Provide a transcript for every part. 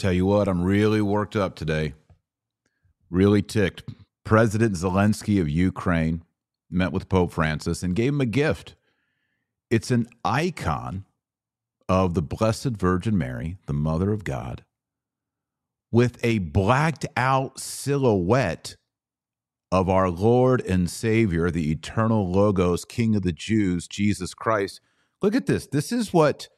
Tell you what, I'm really worked up today. Really ticked. President Zelensky of Ukraine met with Pope Francis and gave him a gift. It's an icon of the Blessed Virgin Mary, the Mother of God, with a blacked out silhouette of our Lord and Savior, the eternal Logos, King of the Jews, Jesus Christ. Look at this. This is what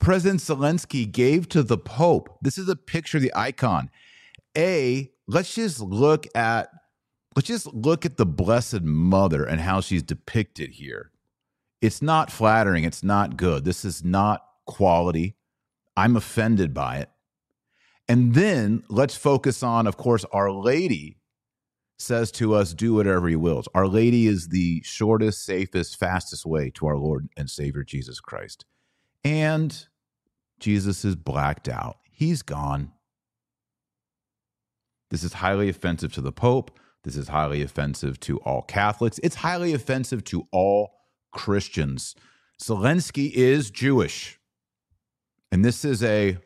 President Zelensky gave to the Pope. This is a picture of the icon. A, let's just look at let's just look at the Blessed Mother and how she's depicted here. It's not flattering, it's not good. This is not quality. I'm offended by it. And then let's focus on, of course, Our Lady says to us, do whatever he wills. Our Lady is the shortest, safest, fastest way to our Lord and Savior Jesus Christ. And Jesus is blacked out. He's gone. This is highly offensive to the Pope. This is highly offensive to all Catholics. It's highly offensive to all Christians. Zelensky is Jewish. And this is a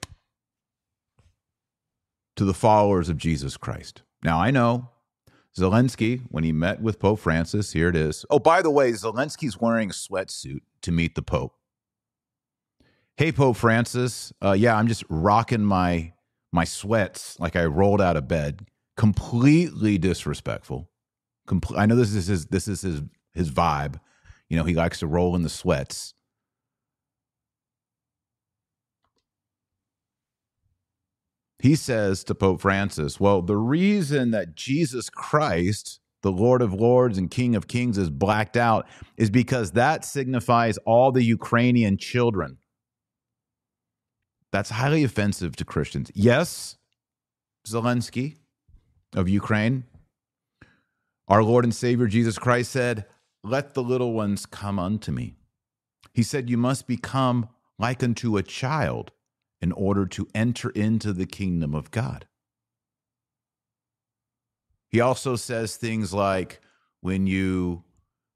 to the followers of Jesus Christ. Now, I know Zelensky, when he met with Pope Francis, here it is. Oh, by the way, Zelensky's wearing a sweatsuit to meet the Pope. Hey, Pope Francis. Uh, yeah, I'm just rocking my my sweats like I rolled out of bed. Completely disrespectful. I know this is his this is his his vibe. You know, he likes to roll in the sweats. He says to Pope Francis, Well, the reason that Jesus Christ, the Lord of Lords and King of Kings, is blacked out is because that signifies all the Ukrainian children. That's highly offensive to Christians. Yes, Zelensky of Ukraine, our Lord and Savior Jesus Christ said, Let the little ones come unto me. He said, You must become like unto a child in order to enter into the kingdom of God. He also says things like, When you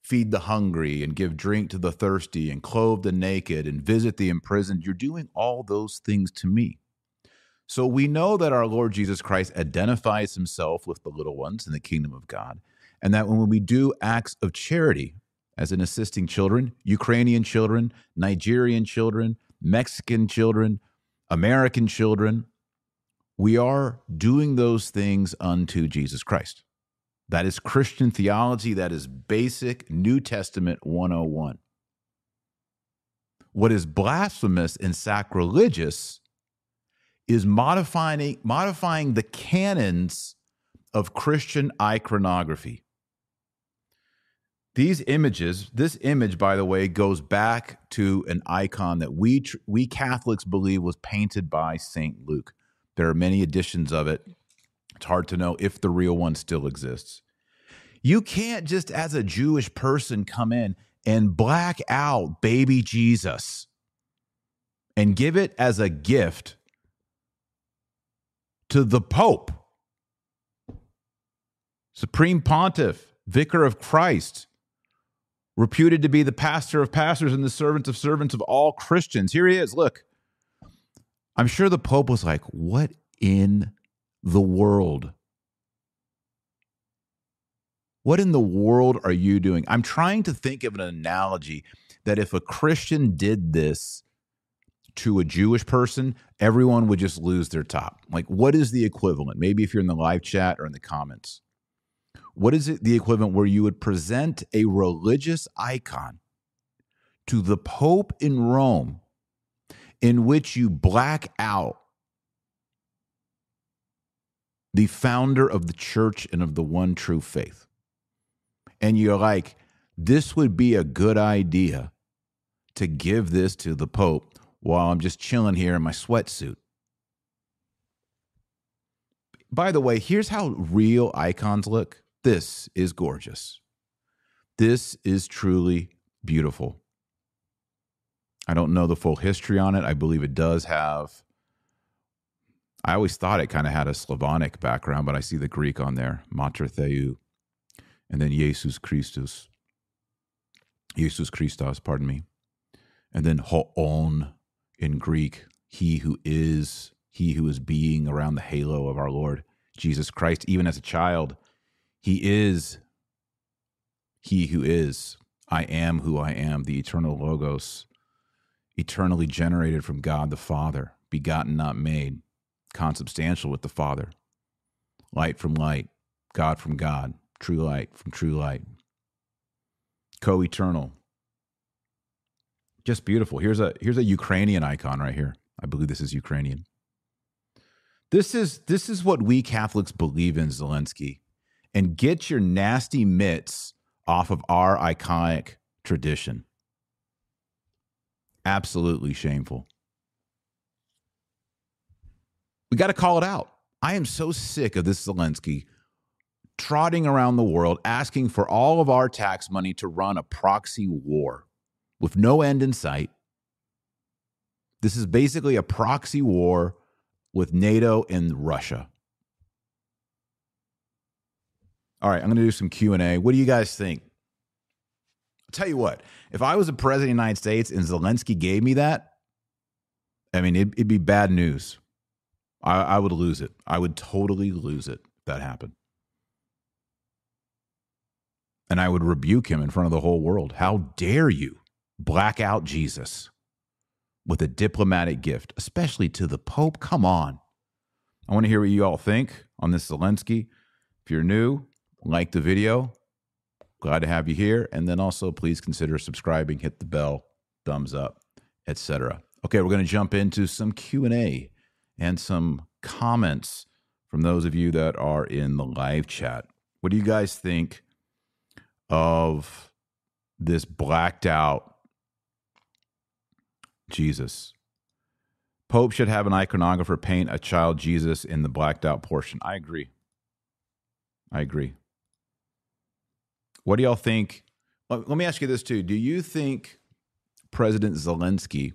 feed the hungry and give drink to the thirsty and clothe the naked and visit the imprisoned, you're doing all those things to me. So we know that our Lord Jesus Christ identifies himself with the little ones in the kingdom of God, and that when we do acts of charity, as in assisting children, Ukrainian children, Nigerian children, Mexican children, American children, we are doing those things unto Jesus Christ. That is Christian theology. That is basic New Testament 101. What is blasphemous and sacrilegious is modifying, modifying the canons of Christian iconography. These images, this image, by the way, goes back to an icon that we we Catholics believe was painted by Saint Luke. There are many editions of it. It's hard to know if the real one still exists. You can't just, as a Jewish person, come in and black out baby Jesus and give it as a gift to the Pope, Supreme Pontiff, Vicar of Christ, reputed to be the pastor of pastors and the servant of servants of all Christians. Here he is. Look, I'm sure the Pope was like, What in the world? What in the world are you doing? I'm trying to think of an analogy that if a Christian did this to a Jewish person, everyone would just lose their top. Like, what is the equivalent? Maybe if you're in the live chat or in the comments. What is it the equivalent where you would present a religious icon to the Pope in Rome in which you black out the founder of the church and of the one true faith? and you're like, this would be a good idea to give this to the Pope while I'm just chilling here in my sweatsuit. By the way, here's how real icons look. This is gorgeous. This is truly beautiful. I don't know the full history on it. I believe it does have. I always thought it kind of had a Slavonic background, but I see the Greek on there, Mater Theou and then Jesus Christus, Jesus Christos, pardon me, and then ho on in Greek, he who is, he who is being around the halo of our Lord Jesus Christ, even as a child. He is he who is. I am who I am, the eternal Logos, eternally generated from God the Father, begotten, not made, consubstantial with the Father, light from light, God from God, true light from true light, co eternal. Just beautiful. Here's a here's a Ukrainian icon right here. I believe this is Ukrainian. This is this is what we Catholics believe in, Zelensky. And get your nasty mitts off of our iconic tradition. Absolutely shameful. We got to call it out. I am so sick of this Zelensky trotting around the world asking for all of our tax money to run a proxy war with no end in sight. This is basically a proxy war with NATO and Russia. All right, I'm going to do some Q&A. What do you guys think? I'll tell you what, if I was a president of the United States and Zelensky gave me that, I mean, it'd, it'd be bad news. I, I would lose it. I would totally lose it if that happened. And I would rebuke him in front of the whole world. How dare you black out Jesus with a diplomatic gift, especially to the Pope? Come on. I want to hear what you all think on this Zelensky. If you're new, like the video. Glad to have you here. And then also please consider subscribing, hit the bell, thumbs up, etc. Okay, we're going to jump into some Q&A and some comments from those of you that are in the live chat. What do you guys think of this blacked out Jesus? Pope should have an iconographer paint a child Jesus in the blacked out portion. I agree. I agree. What do y'all think? Let me ask you this too. Do you think President Zelensky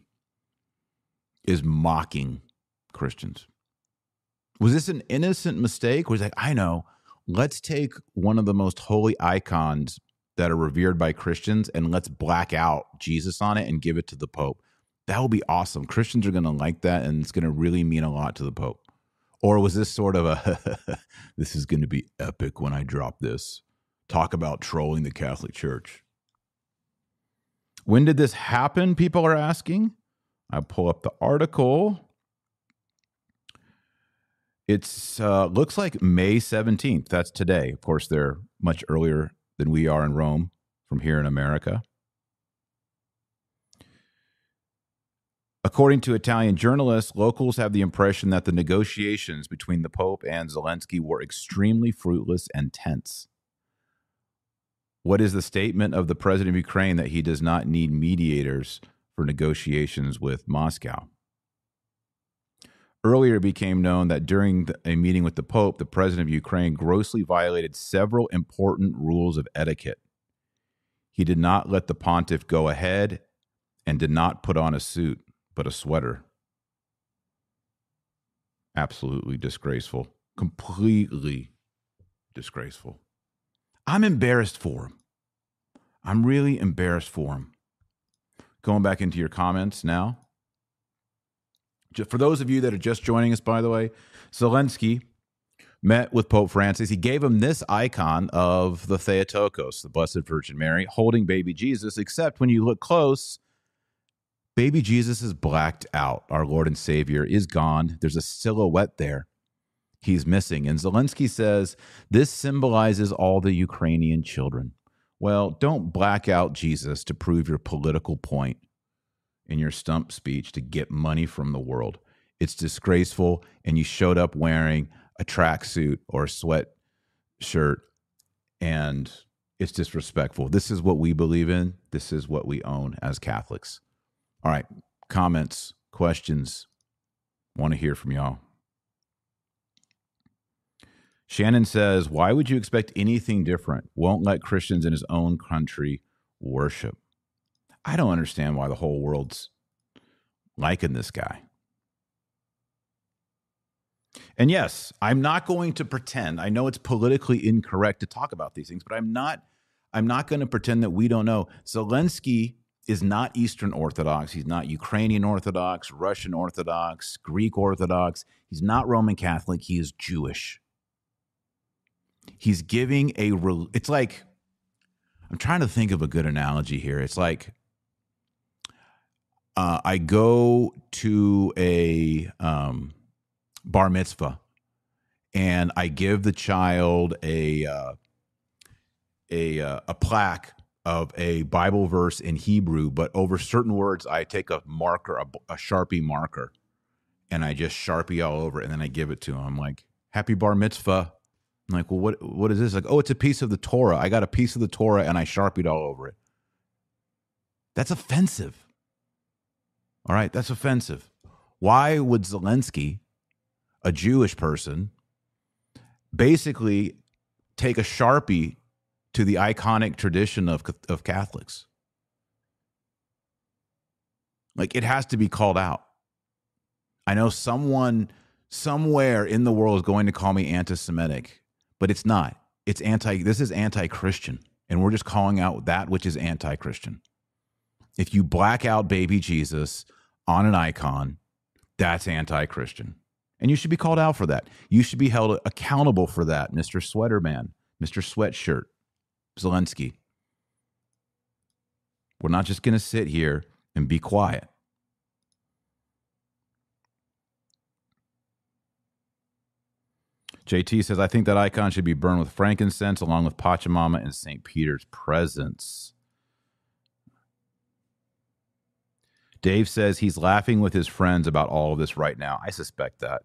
is mocking Christians? Was this an innocent mistake? Was like, I know, let's take one of the most holy icons that are revered by Christians and let's black out Jesus on it and give it to the Pope. That will be awesome. Christians are going to like that and it's going to really mean a lot to the Pope. Or was this sort of a, this is going to be epic when I drop this? Talk about trolling the Catholic Church. When did this happen? People are asking. I pull up the article. It's uh, looks like May 17th. That's today. Of course, they're much earlier than we are in Rome from here in America. According to Italian journalists, locals have the impression that the negotiations between the Pope and Zelensky were extremely fruitless and tense. What is the statement of the president of Ukraine that he does not need mediators for negotiations with Moscow? Earlier, it became known that during a meeting with the Pope, the president of Ukraine grossly violated several important rules of etiquette. He did not let the pontiff go ahead and did not put on a suit, but a sweater. Absolutely disgraceful. Completely disgraceful. I'm embarrassed for him. I'm really embarrassed for him. Going back into your comments now. For those of you that are just joining us, by the way, Zelensky met with Pope Francis. He gave him this icon of the Theotokos, the Blessed Virgin Mary, holding baby Jesus, except when you look close, baby Jesus is blacked out. Our Lord and Savior is gone. There's a silhouette there he's missing. And Zelensky says this symbolizes all the Ukrainian children. Well, don't black out Jesus to prove your political point in your stump speech to get money from the world. It's disgraceful, and you showed up wearing a tracksuit or a sweat shirt, and it's disrespectful. This is what we believe in. This is what we own as Catholics. All right, comments, questions. Want to hear from y'all. Shannon says, Why would you expect anything different? Won't let Christians in his own country worship. I don't understand why the whole world's liking this guy. And yes, I'm not going to pretend. I know it's politically incorrect to talk about these things, but I'm not I'm not going to pretend that we don't know. Zelensky is not Eastern Orthodox. He's not Ukrainian Orthodox, Russian Orthodox, Greek Orthodox. He's not Roman Catholic. He is Jewish. He's giving a, it's like, I'm trying to think of a good analogy here. It's like, uh, I go to a um, bar mitzvah and I give the child a uh, a uh, a plaque of a Bible verse in Hebrew, but over certain words, I take a marker, a, a sharpie marker, and I just sharpie all over it, and then I give it to him. I'm like, "Happy bar mitzvah." I'm like, "Well, what what is this?" Like, "Oh, it's a piece of the Torah. I got a piece of the Torah, and I sharpied all over it." That's offensive. All right, that's offensive. Why would Zelensky, a Jewish person, basically take a sharpie to the iconic tradition of, of Catholics. Like it has to be called out. I know someone somewhere in the world is going to call me anti Semitic, but it's not. It's anti, this is anti Christian. And we're just calling out that which is anti Christian. If you black out baby Jesus on an icon, that's anti Christian. And you should be called out for that. You should be held accountable for that, Mr. Sweaterman, Mr. Sweatshirt, Zelensky. We're not just going to sit here and be quiet. JT says, I think that icon should be burned with frankincense along with Pachamama and St. Peter's presence. Dave says he's laughing with his friends about all of this right now. I suspect that.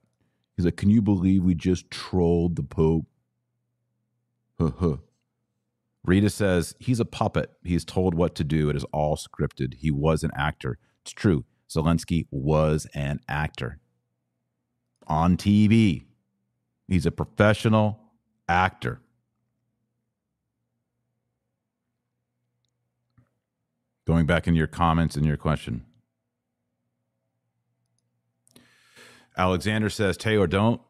He's like, Can you believe we just trolled the Pope? Rita says, He's a puppet. He's told what to do. It is all scripted. He was an actor. It's true. Zelensky was an actor on TV. He's a professional actor. Going back into your comments and your question. Alexander says, Taylor, don't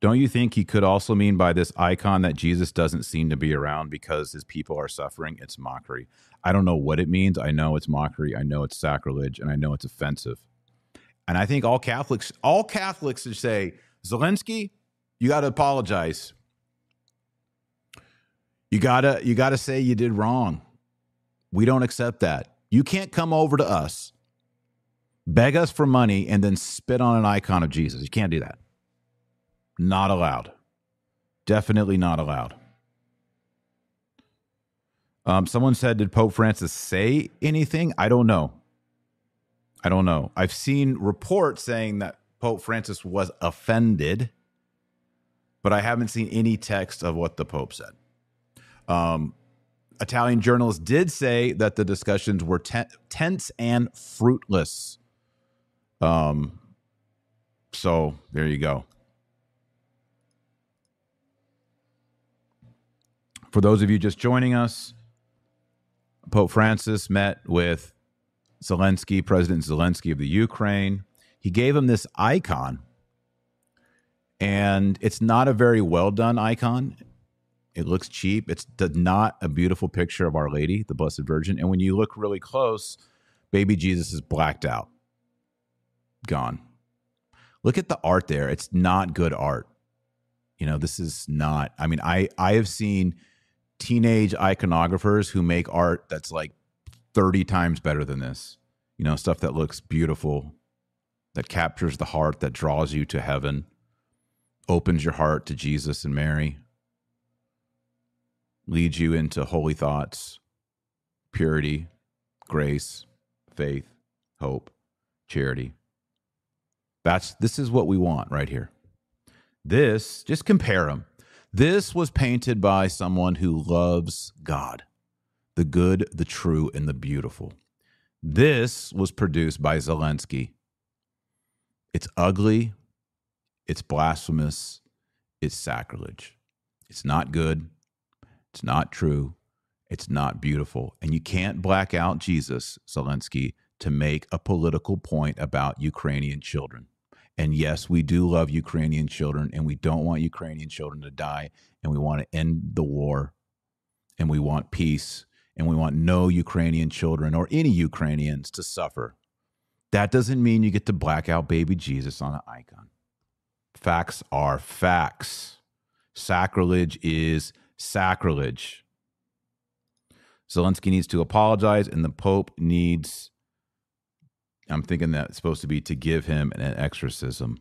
don't you think he could also mean by this icon that Jesus doesn't seem to be around because his people are suffering? It's mockery. I don't know what it means. I know it's mockery. I know it's sacrilege, and I know it's offensive. And I think all Catholics, all Catholics should say, Zelensky, you got to apologize. You gotta, you gotta say you did wrong. We don't accept that. You can't come over to us beg us for money, and then spit on an icon of Jesus. You can't do that. Not allowed. Definitely not allowed. Um, someone said, Did Pope Francis say anything? I don't know. I don't know. I've seen reports saying that Pope Francis was offended, but I haven't seen any text of what the Pope said. Um, Italian journalists did say that the discussions were tense and fruitless. Um, so there you go. For those of you just joining us, Pope Francis met with Zelensky, President Zelensky of the Ukraine. He gave him this icon, and it's not a very well done icon. It looks cheap. It's not a beautiful picture of Our Lady, the Blessed Virgin. And when you look really close, baby Jesus is blacked out gone. Look at the art there. It's not good art. You know, this is not. I mean, I I have seen teenage iconographers who make art that's like 30 times better than this. You know, stuff that looks beautiful, that captures the heart, that draws you to heaven, opens your heart to Jesus and Mary, leads you into holy thoughts, purity, grace, faith, hope, charity. That's this is what we want right here. This, just compare them. This was painted by someone who loves God, the good, the true, and the beautiful. This was produced by Zelensky. It's ugly, it's blasphemous, it's sacrilege. It's not good, it's not true, it's not beautiful. And you can't black out Jesus, Zelensky, to make a political point about Ukrainian children. And yes, we do love Ukrainian children and we don't want Ukrainian children to die and we want to end the war and we want peace and we want no Ukrainian children or any Ukrainians to suffer. That doesn't mean you get to black out baby Jesus on an icon. Facts are facts. Sacrilege is sacrilege. Zelensky needs to apologize, and the Pope needs, I'm thinking that's supposed to be to give him an exorcism.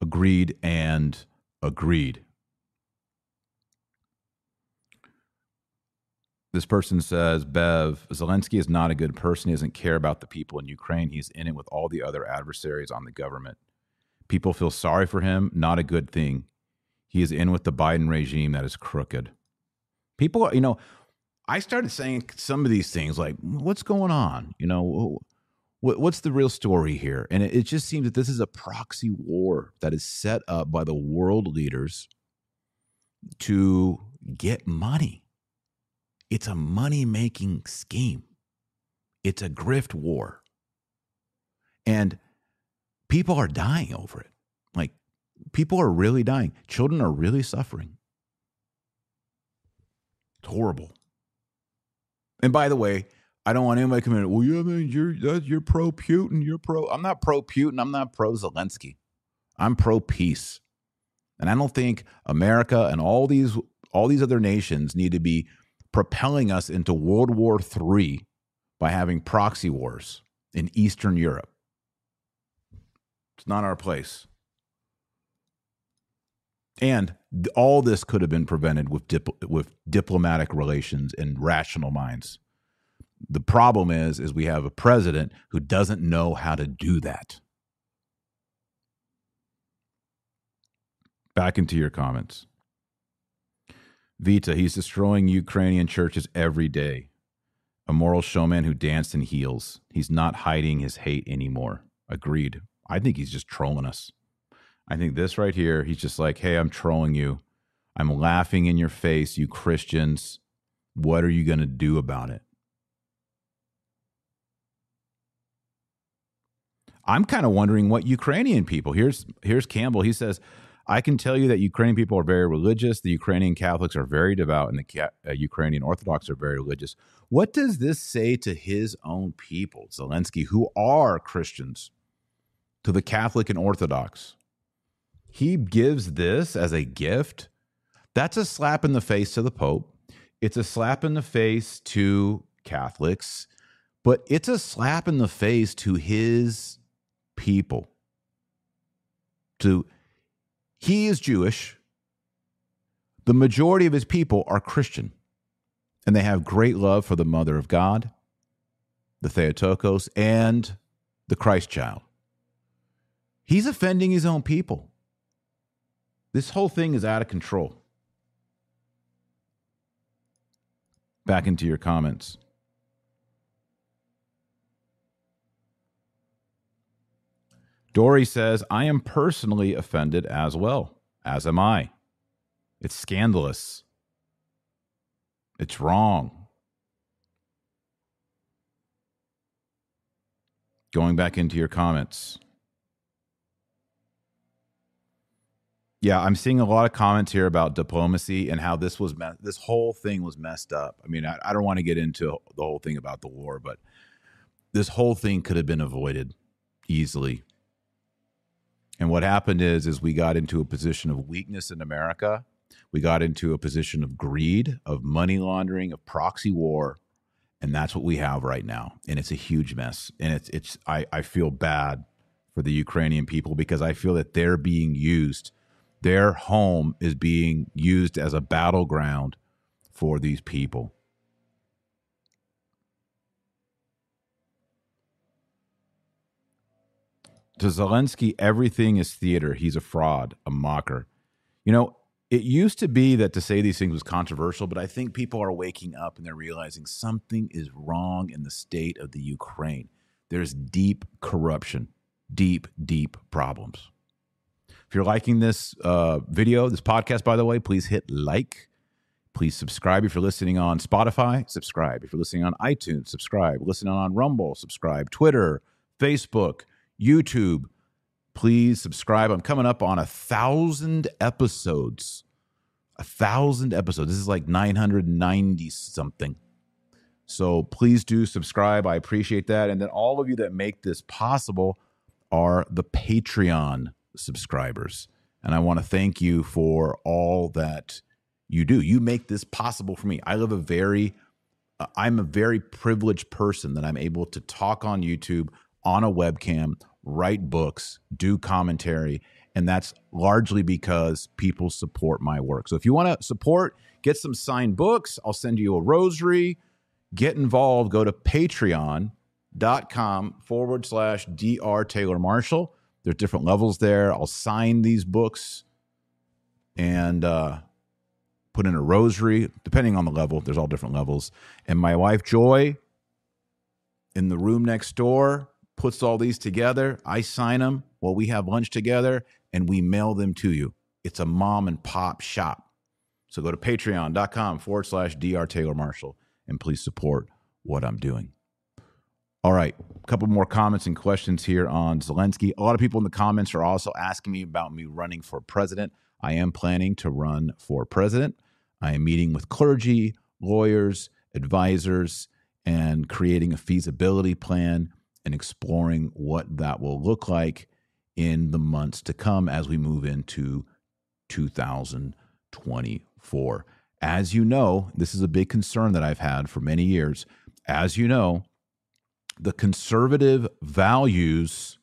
Agreed and agreed. This person says, Bev, Zelensky is not a good person. He doesn't care about the people in Ukraine. He's in it with all the other adversaries on the government. People feel sorry for him. Not a good thing. He is in with the Biden regime that is crooked. People, you know, I started saying some of these things like, what's going on? You know, what's the real story here? And it just seems that this is a proxy war that is set up by the world leaders to get money it's a money making scheme, it's a grift war. And people are dying over it. Like, people are really dying. Children are really suffering. It's horrible. And by the way, I don't want anybody coming in. Well, yeah, man, you're you're pro Putin. You're pro. I'm not pro Putin. I'm not pro Zelensky. I'm pro peace. And I don't think America and all these all these other nations need to be propelling us into World War III by having proxy wars in Eastern Europe. It's not our place. And all this could have been prevented with dip- with diplomatic relations and rational minds. The problem is is we have a president who doesn't know how to do that. Back into your comments. Vita, he's destroying Ukrainian churches every day. A moral showman who danced in heels. He's not hiding his hate anymore. Agreed. I think he's just trolling us. I think this right here, he's just like, hey, I'm trolling you. I'm laughing in your face, you Christians. What are you going to do about it? I'm kind of wondering what Ukrainian people. Here's here's Campbell. He says, I can tell you that Ukrainian people are very religious. The Ukrainian Catholics are very devout, and the uh, Ukrainian Orthodox are very religious. What does this say to his own people, Zelensky, who are Christians, to the Catholic and Orthodox? He gives this as a gift. That's a slap in the face to the Pope. It's a slap in the face to Catholics, but it's a slap in the face to his people. To he is Jewish. The majority of his people are Christian, and they have great love for the Mother of God, the Theotokos, and the Christ child. He's offending his own people. This whole thing is out of control. Back into your comments. Dory says, I am personally offended as well, as am I. It's scandalous. It's wrong. Going back into your comments. Yeah, I'm seeing a lot of comments here about diplomacy and how this was me- this whole thing was messed up. I mean, I, I don't want to get into the whole thing about the war, but this whole thing could have been avoided easily and what happened is is we got into a position of weakness in America. We got into a position of greed, of money laundering, of proxy war, and that's what we have right now. And it's a huge mess. And it's it's I, I feel bad for the Ukrainian people because I feel that they're being used. Their home is being used as a battleground for these people. To Zelensky, everything is theater. He's a fraud, a mocker. You know, it used to be that to say these things was controversial, but I think people are waking up and they're realizing something is wrong in the state of the Ukraine. There's deep corruption, deep, deep problems. If you're liking this uh, video, this podcast, by the way, please hit like. Please subscribe if you're listening on Spotify. Subscribe if you're listening on iTunes. Subscribe. Listening on Rumble. Subscribe. Twitter, Facebook. YouTube. Please subscribe. I'm coming up on a thousand episodes. A thousand episodes. This is like 990 something. So please do subscribe. I appreciate that. And then all of you that make this possible are the Patreon subscribers. And I want to thank you for all that you do. You make this possible for me. I live a very uh, I'm a very privileged person that I'm able to talk on YouTube on a webcam, write books, do commentary, and that's largely because people support my work. So if you want to support, get some signed books, I'll send you a rosary. Get involved, go to patreon.com forward slash Dr. Taylor Marshall. There's different levels there. I'll sign these books and uh, put in a rosary, depending on the level. There's all different levels. And my wife, Joy, in the room next door, puts all these together. I sign them while we have lunch together and we mail them to you. It's a mom and pop shop. So go to patreon.com forward slash Dr. Taylor Marshall and please support what I'm doing. All right, a couple more comments and questions here on Zelensky. A lot of people in the comments are also asking me about me running for president. I am planning to run for president. I am meeting with clergy, lawyers, advisors, and creating a feasibility plan and exploring what that will look like in the months to come as we move into 2024. As you know, this is a big concern that I've had for many years. As you know, the conservative values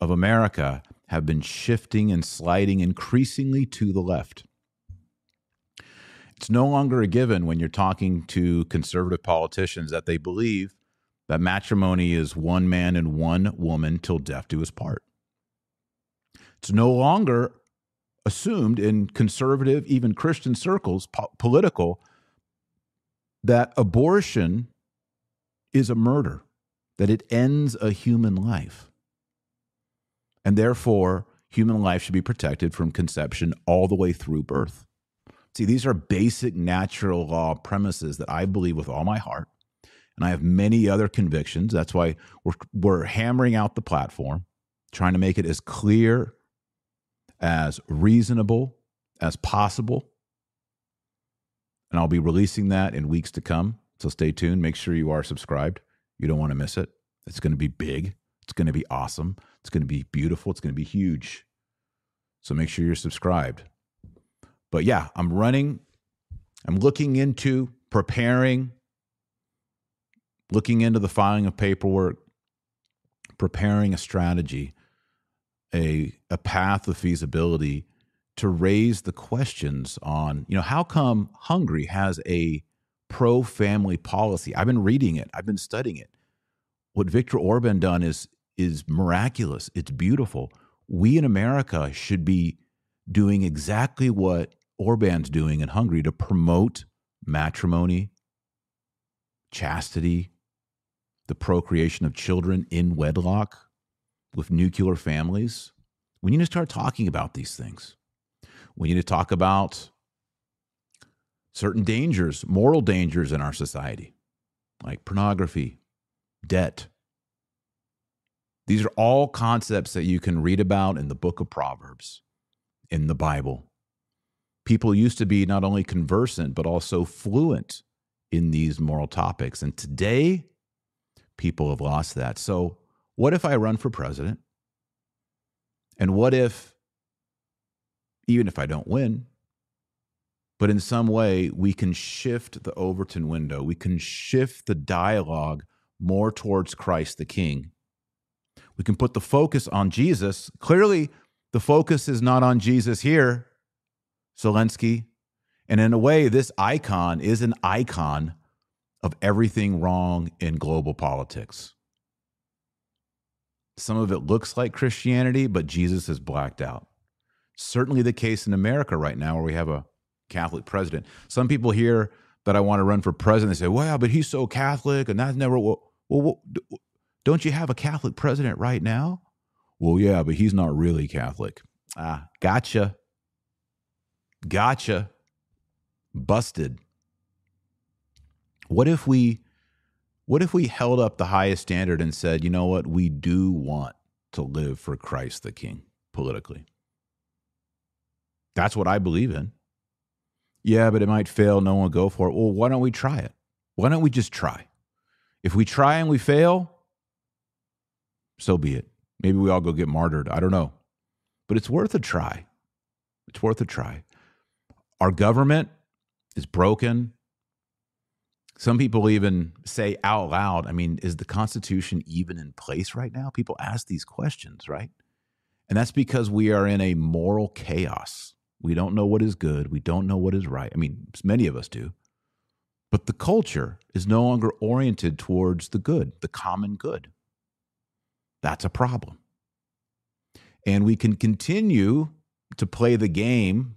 of America have been shifting and sliding increasingly to the left. It's no longer a given when you're talking to conservative politicians that they believe that matrimony is one man and one woman till death do us part. It's no longer assumed in conservative, even Christian circles, po- political, that abortion is a murder, that it ends a human life. And therefore, human life should be protected from conception all the way through birth. See, these are basic natural law premises that I believe with all my heart. And I have many other convictions. That's why we're, we're hammering out the platform, trying to make it as clear, as reasonable as possible. And I'll be releasing that in weeks to come. So stay tuned. Make sure you are subscribed. You don't want to miss it. It's going to be big. It's going to be awesome. It's going to be beautiful. It's going to be huge. So make sure you're subscribed. But yeah, I'm running, I'm looking into preparing, looking into the filing of paperwork, preparing a strategy, a, a path of feasibility to raise the questions on, you know, how come Hungary has a pro family policy? I've been reading it, I've been studying it. What Viktor Orban done is is miraculous. It's beautiful. We in America should be doing exactly what Orban's doing in Hungary to promote matrimony, chastity, the procreation of children in wedlock with nuclear families. We need to start talking about these things. We need to talk about certain dangers, moral dangers in our society, like pornography, debt. These are all concepts that you can read about in the book of Proverbs, in the Bible people used to be not only conversant, but also fluent in these moral topics. And today, people have lost that. So, what if I run for president? And what if, even if I don't win, but in some way we can shift the Overton window, we can shift the dialogue more towards Christ the King. We can put the focus on Jesus. Clearly, the focus is not on Jesus here. Zelensky. And in a way, this icon is an icon of everything wrong in global politics. Some of it looks like Christianity, but Jesus is blacked out. Certainly the case in America right now, where we have a Catholic president. Some people hear that I want to run for president. They say, well, but he's so Catholic, and that's never, well, well, don't you have a Catholic president right now? Well, yeah, but he's not really Catholic. Ah, gotcha. Gotcha. Busted. What if we what if we held up the highest standard and said, you know what, we do want to live for Christ the King politically? That's what I believe in. Yeah, but it might fail. No one will go for it. Well, why don't we try it? Why don't we just try? If we try and we fail, so be it. Maybe we all go get martyred. I don't know. But it's worth a try. It's worth a try. Our government is broken. Some people even say out loud, I mean, is the Constitution even in place right now? People ask these questions, right? And that's because we are in a moral chaos. We don't know what is good. We don't know what is right. I mean, many of us do. But the culture is no longer oriented towards the good, the common good. That's a problem. And we can continue to play the game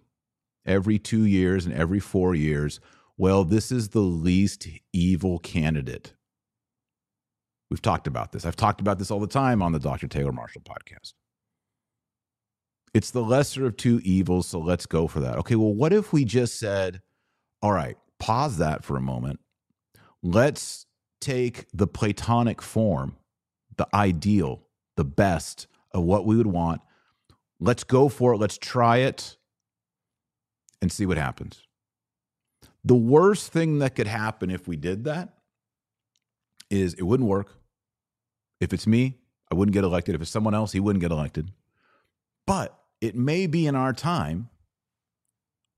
every two years and every four years. Well, this is the least evil candidate. We've talked about this. I've talked about this all the time on the Dr. Taylor Marshall podcast. It's the lesser of two evils, so let's go for that. Okay, well, what if we just said, all right, pause that for a moment. Let's take the Platonic form, the ideal, the best of what we would want. Let's go for it. Let's try it and see what happens. The worst thing that could happen if we did that is it wouldn't work. If it's me, I wouldn't get elected. If it's someone else, he wouldn't get elected. But it may be in our time,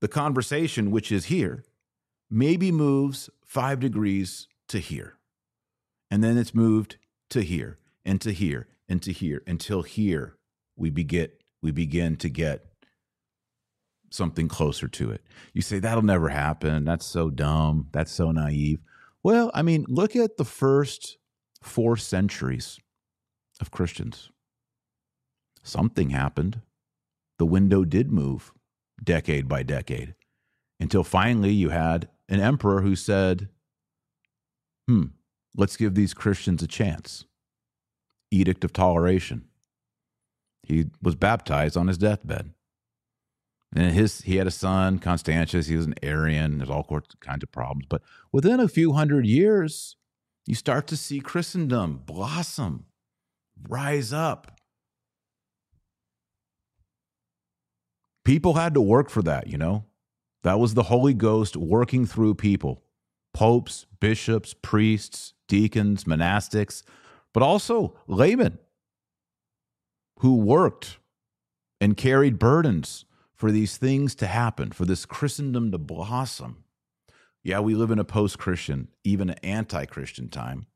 the conversation, which is here, maybe moves five degrees to here. And then it's moved to here and to here and to here until here we begin we begin to get something closer to it. You say that'll never happen. That's so dumb. That's so naive. Well, I mean, look at the first 4 centuries of Christians. Something happened. The window did move decade by decade until finally you had an emperor who said, hmm, let's give these Christians a chance. Edict of Toleration. He was baptized on his deathbed. And his he had a son, Constantius. He was an Arian. There's all kinds of problems. But within a few hundred years, you start to see Christendom blossom, rise up. People had to work for that, you know. That was the Holy Ghost working through people popes, bishops, priests, deacons, monastics, but also laymen who worked and carried burdens for these things to happen, for this Christendom to blossom. Yeah, we live in a post Christian, even an anti Christian time.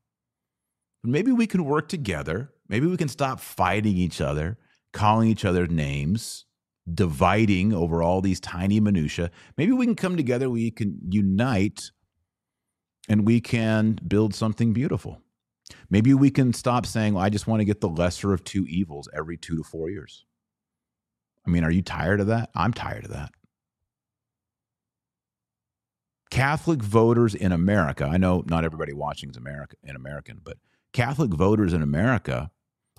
Maybe we can work together. Maybe we can stop fighting each other, calling each other names, dividing over all these tiny minutia. Maybe we can come together, we can unite, and we can build something beautiful. Maybe we can stop saying, well, I just want to get the lesser of two evils every two to four years. I mean, are you tired of that? I'm tired of that. Catholic voters in America, I know not everybody watching is America in American, but Catholic voters in America,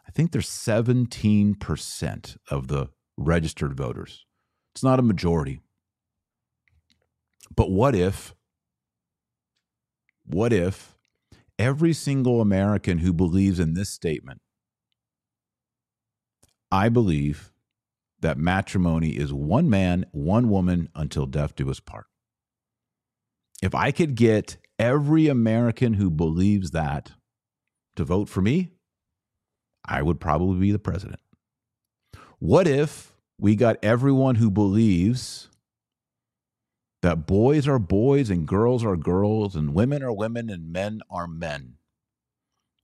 I think there's 17% of the registered voters. It's not a majority. But what if, what if every single American who believes in this statement, I believe that matrimony is one man, one woman until death do us part. If I could get every American who believes that to vote for me, I would probably be the president. What if we got everyone who believes that boys are boys and girls are girls and women are women and men are men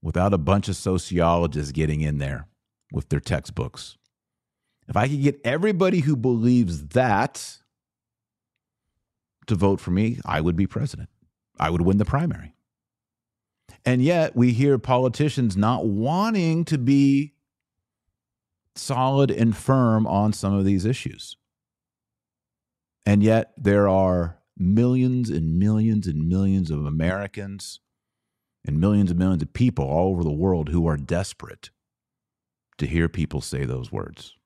without a bunch of sociologists getting in there with their textbooks? If I could get everybody who believes that to vote for me, I would be president. I would win the primary. And yet we hear politicians not wanting to be solid and firm on some of these issues. And yet there are millions and millions and millions of Americans and millions and millions of people all over the world who are desperate to hear people say those words.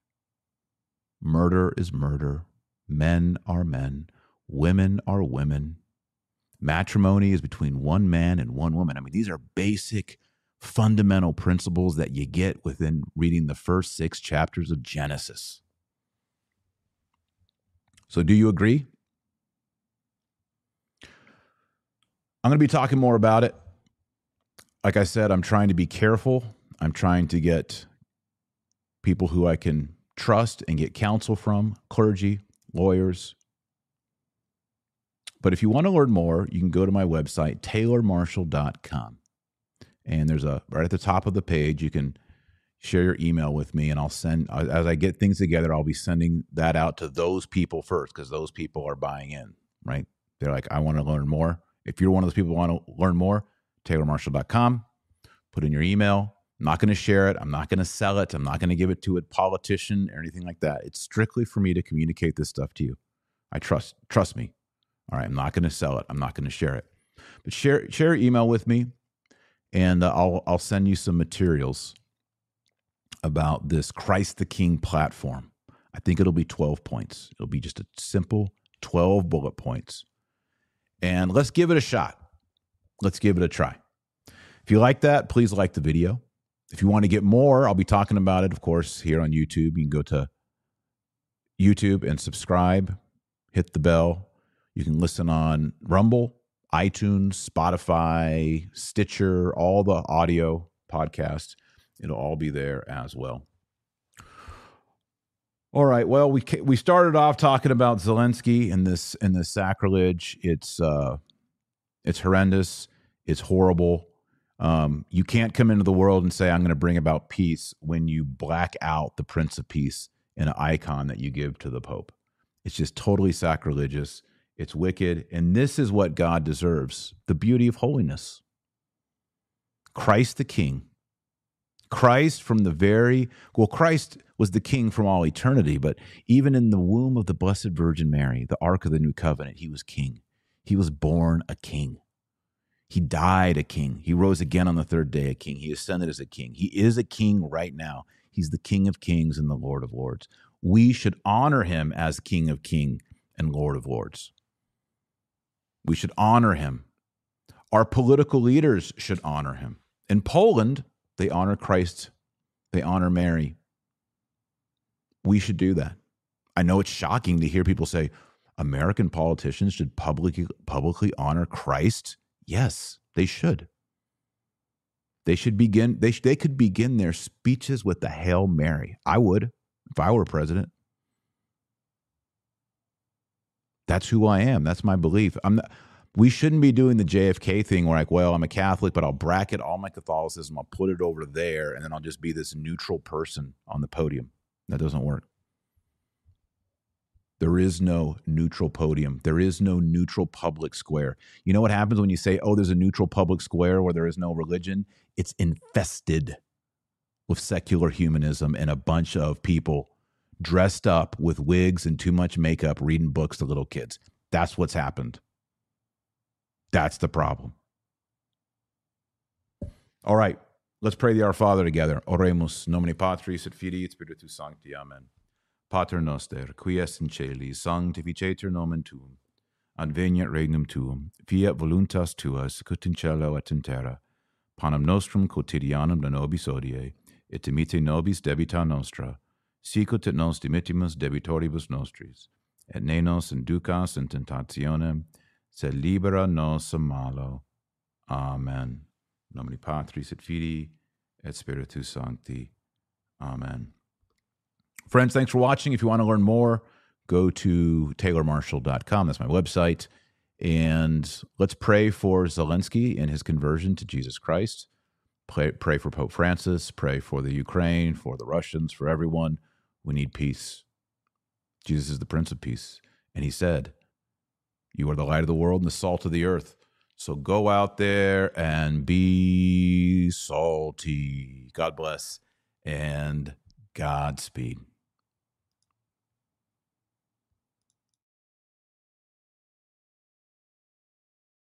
Murder is murder. Men are men. Women are women. Matrimony is between one man and one woman. I mean, these are basic fundamental principles that you get within reading the first six chapters of Genesis. So, do you agree? I'm going to be talking more about it. Like I said, I'm trying to be careful. I'm trying to get people who I can trust and get counsel from, clergy, lawyers. But if you want to learn more, you can go to my website, taylormarshall.com. And there's a right at the top of the page, you can share your email with me and I'll send as I get things together, I'll be sending that out to those people first because those people are buying in, right? They're like, I want to learn more. If you're one of those people who want to learn more, taylormarshall.com, put in your email. I'm not going to share it. I'm not going to sell it. I'm not going to give it to a politician or anything like that. It's strictly for me to communicate this stuff to you. I trust trust me. All right, I'm not going to sell it. I'm not going to share it. But share share email with me and uh, I'll I'll send you some materials about this Christ the King platform. I think it'll be 12 points. It'll be just a simple 12 bullet points. And let's give it a shot. Let's give it a try. If you like that, please like the video. If you want to get more, I'll be talking about it, of course, here on YouTube. You can go to YouTube and subscribe, hit the bell. You can listen on Rumble, iTunes, Spotify, Stitcher, all the audio podcasts. It'll all be there as well. All right. Well, we we started off talking about Zelensky and this and this sacrilege. It's uh, it's horrendous. It's horrible. Um, you can't come into the world and say I'm going to bring about peace when you black out the Prince of Peace in an icon that you give to the Pope. It's just totally sacrilegious. It's wicked, and this is what God deserves: the beauty of holiness. Christ the King Christ from the very, well, Christ was the king from all eternity, but even in the womb of the Blessed Virgin Mary, the Ark of the New Covenant, he was king. He was born a king. He died a king. He rose again on the third day a king. He ascended as a king. He is a king right now. He's the King of kings and the Lord of lords. We should honor him as King of kings and Lord of lords. We should honor him. Our political leaders should honor him. In Poland, they honor Christ, they honor Mary. We should do that. I know it's shocking to hear people say American politicians should publicly publicly honor Christ. Yes, they should. They should begin they they could begin their speeches with the Hail Mary. I would if I were president. That's who I am. That's my belief. I'm not, we shouldn't be doing the JFK thing where like, well, I'm a Catholic, but I'll bracket all my Catholicism, I'll put it over there, and then I'll just be this neutral person on the podium. That doesn't work. There is no neutral podium. There is no neutral public square. You know what happens when you say, oh, there's a neutral public square where there is no religion? It's infested with secular humanism and a bunch of people dressed up with wigs and too much makeup reading books to little kids. That's what's happened. That's the problem. All right, let's pray the Our Father together. Oremus, nomine Patris et Filii et Spiritus Sancti. Amen. Pater noster, qui es in celi, sanctificetur nomen tuum. Adveniat regnum tuum, fiat voluntas tua, sicut in cielo et in terra. Panem nostrum quotidianum da nobis odie, et imite nobis debita nostra, sicut et nos dimittimus debitoribus nostris, et ne nos inducas in tentationem, sed libera nos a malo. Amen. Nomini Patris et Filii et Spiritus Sancti. Amen. Friends, thanks for watching. If you want to learn more, go to taylormarshall.com. That's my website. And let's pray for Zelensky and his conversion to Jesus Christ. Pray, pray for Pope Francis. Pray for the Ukraine, for the Russians, for everyone. We need peace. Jesus is the Prince of Peace. And he said, you are the light of the world and the salt of the earth. So go out there and be salty. God bless and Godspeed.